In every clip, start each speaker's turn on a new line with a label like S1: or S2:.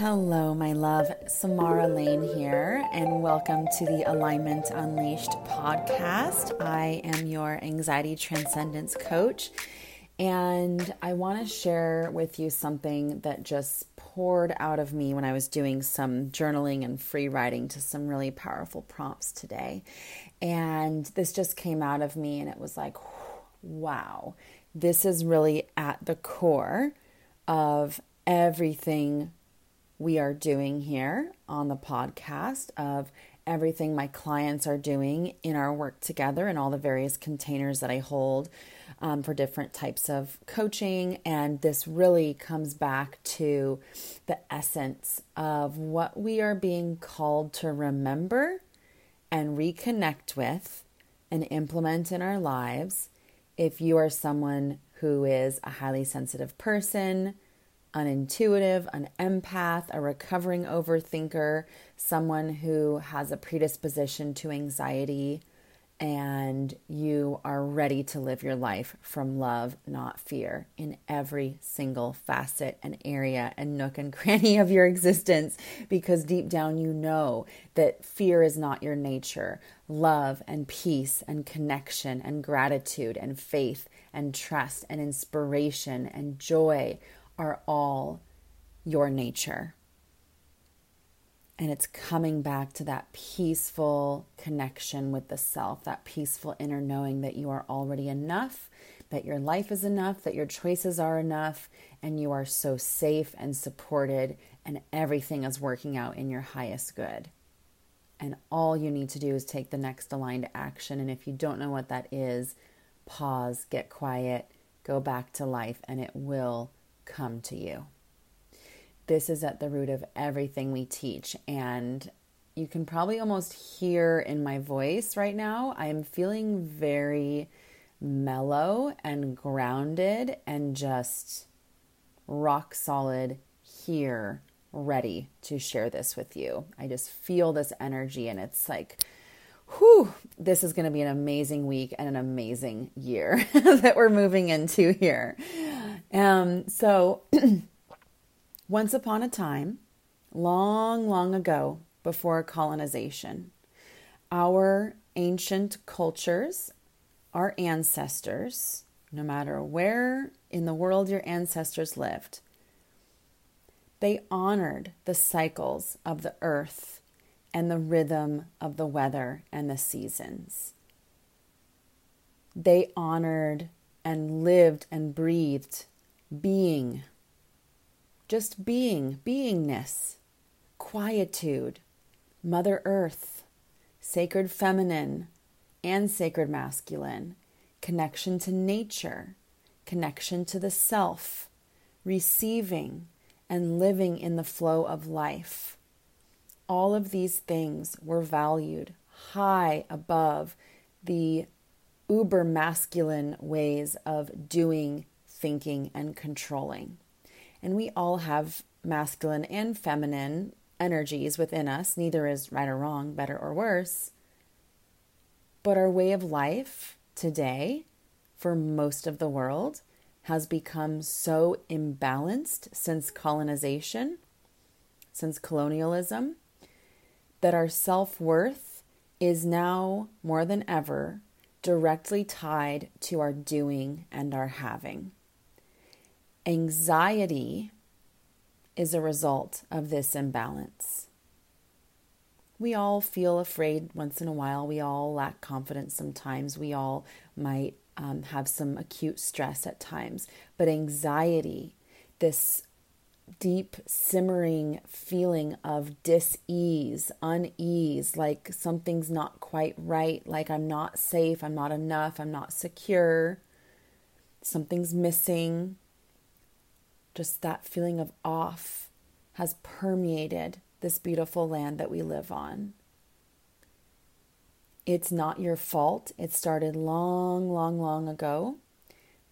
S1: Hello, my love. Samara Lane here, and welcome to the Alignment Unleashed podcast. I am your anxiety transcendence coach, and I want to share with you something that just poured out of me when I was doing some journaling and free writing to some really powerful prompts today. And this just came out of me, and it was like, wow, this is really at the core of everything we are doing here on the podcast of everything my clients are doing in our work together and all the various containers that I hold um, for different types of coaching. And this really comes back to the essence of what we are being called to remember and reconnect with and implement in our lives if you are someone who is a highly sensitive person an intuitive, an empath, a recovering overthinker, someone who has a predisposition to anxiety, and you are ready to live your life from love, not fear, in every single facet and area and nook and cranny of your existence, because deep down you know that fear is not your nature. Love and peace and connection and gratitude and faith and trust and inspiration and joy are all your nature. And it's coming back to that peaceful connection with the self, that peaceful inner knowing that you are already enough, that your life is enough, that your choices are enough, and you are so safe and supported, and everything is working out in your highest good. And all you need to do is take the next aligned action. And if you don't know what that is, pause, get quiet, go back to life, and it will come to you. This is at the root of everything we teach. And you can probably almost hear in my voice right now, I'm feeling very mellow and grounded and just rock solid here, ready to share this with you. I just feel this energy, and it's like, whew, this is going to be an amazing week and an amazing year that we're moving into here. Um, so, once upon a time, long, long ago, before colonization, our ancient cultures, our ancestors, no matter where in the world your ancestors lived, they honored the cycles of the earth and the rhythm of the weather and the seasons. They honored and lived and breathed being, just being, beingness, quietude, Mother Earth, sacred feminine and sacred masculine, connection to nature, connection to the self, receiving and living in the flow of life. All of these things were valued high above the uber masculine ways of doing thinking, and controlling. And we all have masculine and feminine energies within us. Neither is right or wrong, better or worse. But our way of life today, for most of the world, has become so imbalanced since colonization, since colonialism, that our self worth is now more than ever directly tied to our doing and our having. Anxiety is a result of this imbalance. We all feel afraid once in a while. We all lack confidence sometimes. We all might um, have some acute stress at times. But anxiety, this deep, simmering feeling of dis ease, unease, like something's not quite right, like I'm not safe, I'm not enough, I'm not secure, something's missing, just that feeling of off has permeated this beautiful land that we live on. It's not your fault. It started long, long, long ago,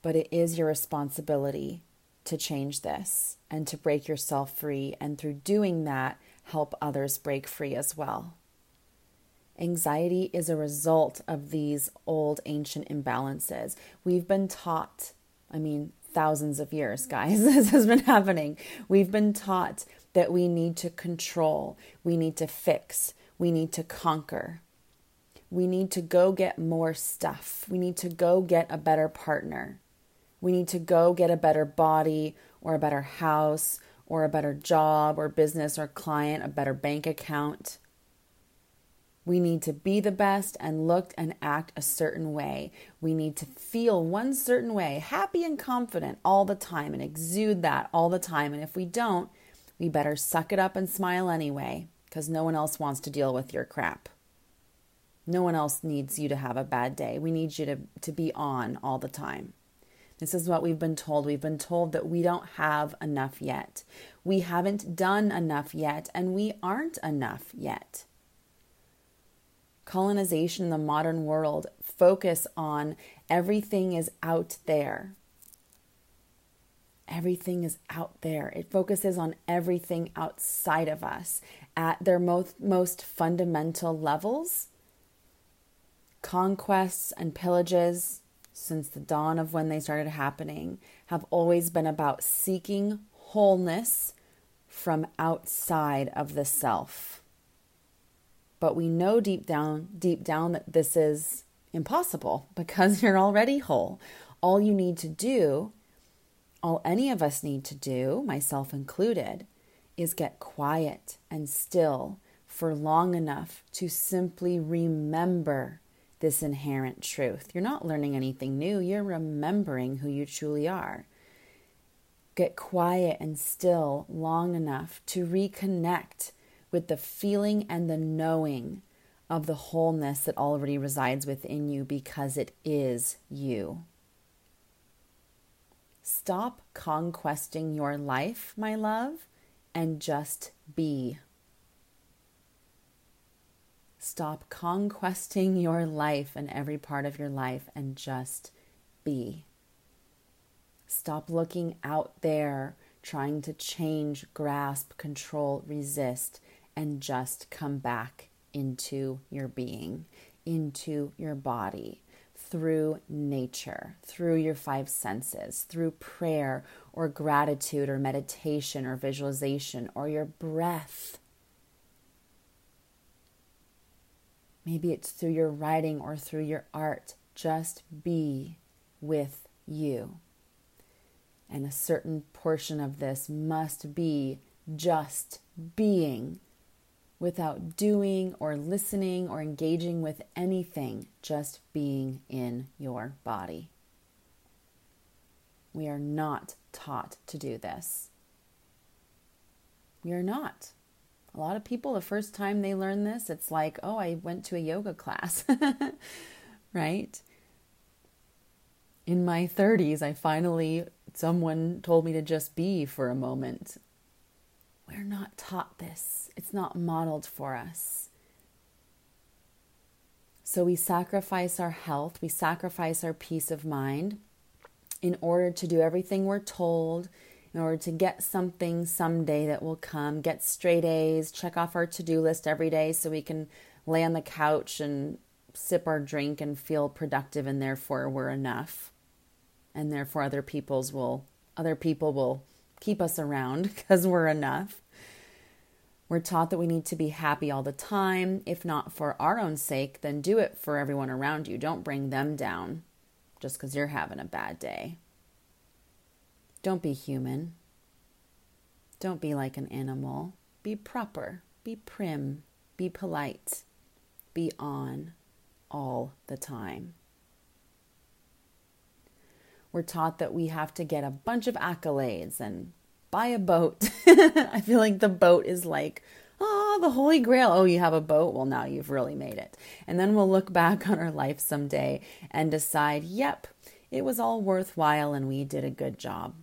S1: but it is your responsibility to change this and to break yourself free, and through doing that, help others break free as well. Anxiety is a result of these old ancient imbalances. We've been taught, I mean, thousands of years, guys. This has been happening. We've been taught that we need to control, we need to fix, we need to conquer. We need to go get more stuff. We need to go get a better partner. We need to go get a better body or a better house or a better job or business or client, a better bank account. We need to be the best and look and act a certain way. We need to feel one certain way, happy and confident all the time, and exude that all the time. And if we don't, we better suck it up and smile anyway, because no one else wants to deal with your crap. No one else needs you to have a bad day. We need you to, to be on all the time. This is what we've been told. We've been told that we don't have enough yet. We haven't done enough yet, and we aren't enough yet colonization in the modern world focus on everything is out there. Everything is out there. It focuses on everything outside of us at their most, most fundamental levels. Conquests and pillages, since the dawn of when they started happening, have always been about seeking wholeness from outside of the self. But we know deep down, deep down that this is impossible because you're already whole. All you need to do, all any of us need to do, myself included, is get quiet and still for long enough to simply remember this inherent truth. You're not learning anything new, you're remembering who you truly are. Get quiet and still long enough to reconnect with the feeling and the knowing of the wholeness that already resides within you because it is you. Stop conquesting your life, my love, and just be. Stop conquesting your life and every part of your life and just be. Stop looking out there, trying to change, grasp, control, resist, and just come back into your being, into your body through nature, through your five senses, through prayer or gratitude or meditation or visualization or your breath. Maybe it's through your writing or through your art. Just be with you. And a certain portion of this must be just being without doing or listening or engaging with anything, just being in your body. We are not taught to do this. We are not. A lot of people, the first time they learn this, it's like, oh, I went to a yoga class, right? In my 30s, I finally, someone told me to just be for a moment. We're not taught this, it's not modeled for us. So we sacrifice our health, we sacrifice our peace of mind in order to do everything we're told, in order to get something someday that will come, get straight A's, check off our to do list every day so we can lay on the couch and sip our drink and feel productive and therefore we're enough. And therefore other people's will other people will keep us around because we're enough. We're taught that we need to be happy all the time. If not for our own sake, then do it for everyone around you. Don't bring them down just because you're having a bad day. Don't be human. Don't be like an animal. Be proper. Be prim. Be polite. Be on all the time. We're taught that we have to get a bunch of accolades and buy a boat. I feel like the boat is like, oh, the holy grail. Oh, you have a boat? Well, now you've really made it. And then we'll look back on our life someday and decide, yep, it was all worthwhile and we did a good job.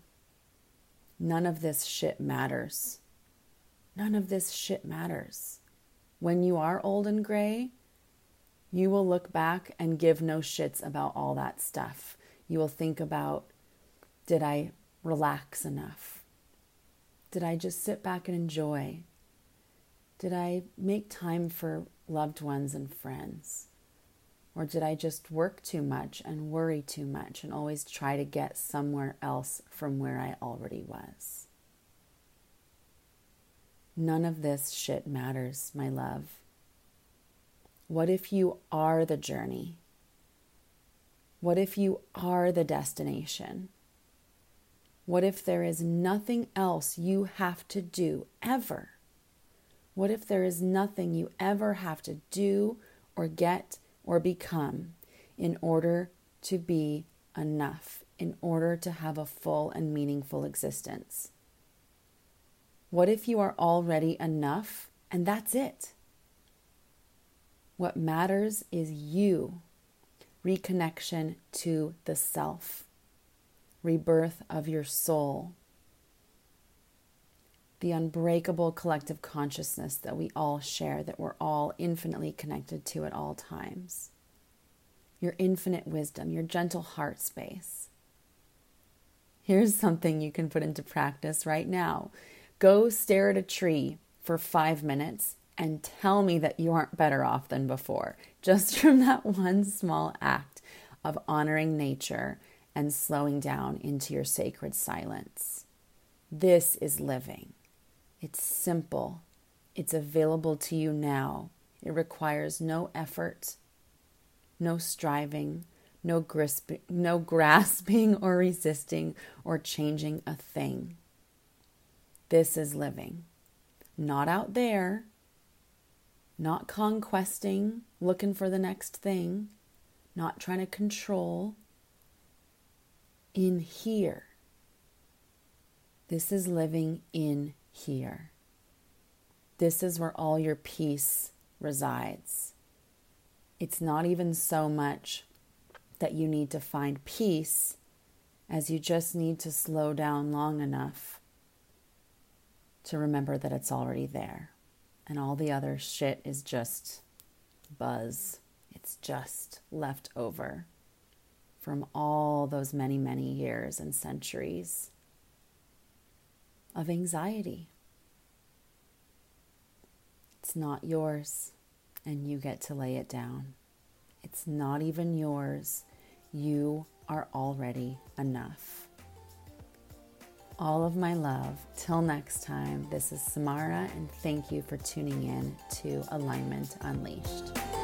S1: None of this shit matters. None of this shit matters. When you are old and gray, you will look back and give no shits about all that stuff. You will think about, did I relax enough? Did I just sit back and enjoy? Did I make time for loved ones and friends? Or did I just work too much and worry too much and always try to get somewhere else from where I already was? None of this shit matters, my love. What if you are the journey? What if you are the destination? What if there is nothing else you have to do ever? What if there is nothing you ever have to do or get or become in order to be enough, in order to have a full and meaningful existence? What if you are already enough and that's it? What matters is you, reconnection to the self, rebirth of your soul, the unbreakable collective consciousness that we all share, that we're all infinitely connected to at all times, your infinite wisdom, your gentle heart space. Here's something you can put into practice right now. Go stare at a tree for five minutes and tell me that you aren't better off than before, just from that one small act of honoring nature and slowing down into your sacred silence. This is living. It's simple, it's available to you now. It requires no effort, no striving, no, grisp- no grasping or resisting or changing a thing. This is living. Not out there, not conquesting, looking for the next thing, not trying to control. In here. This is living in here. This is where all your peace resides. It's not even so much that you need to find peace as you just need to slow down long enough to remember that it's already there. And all the other shit is just buzz. It's just left over from all those many, many years and centuries of anxiety. It's not yours, and you get to lay it down. It's not even yours. You are already enough all of my love. Till next time, this is Samara, and thank you for tuning in to Alignment Unleashed.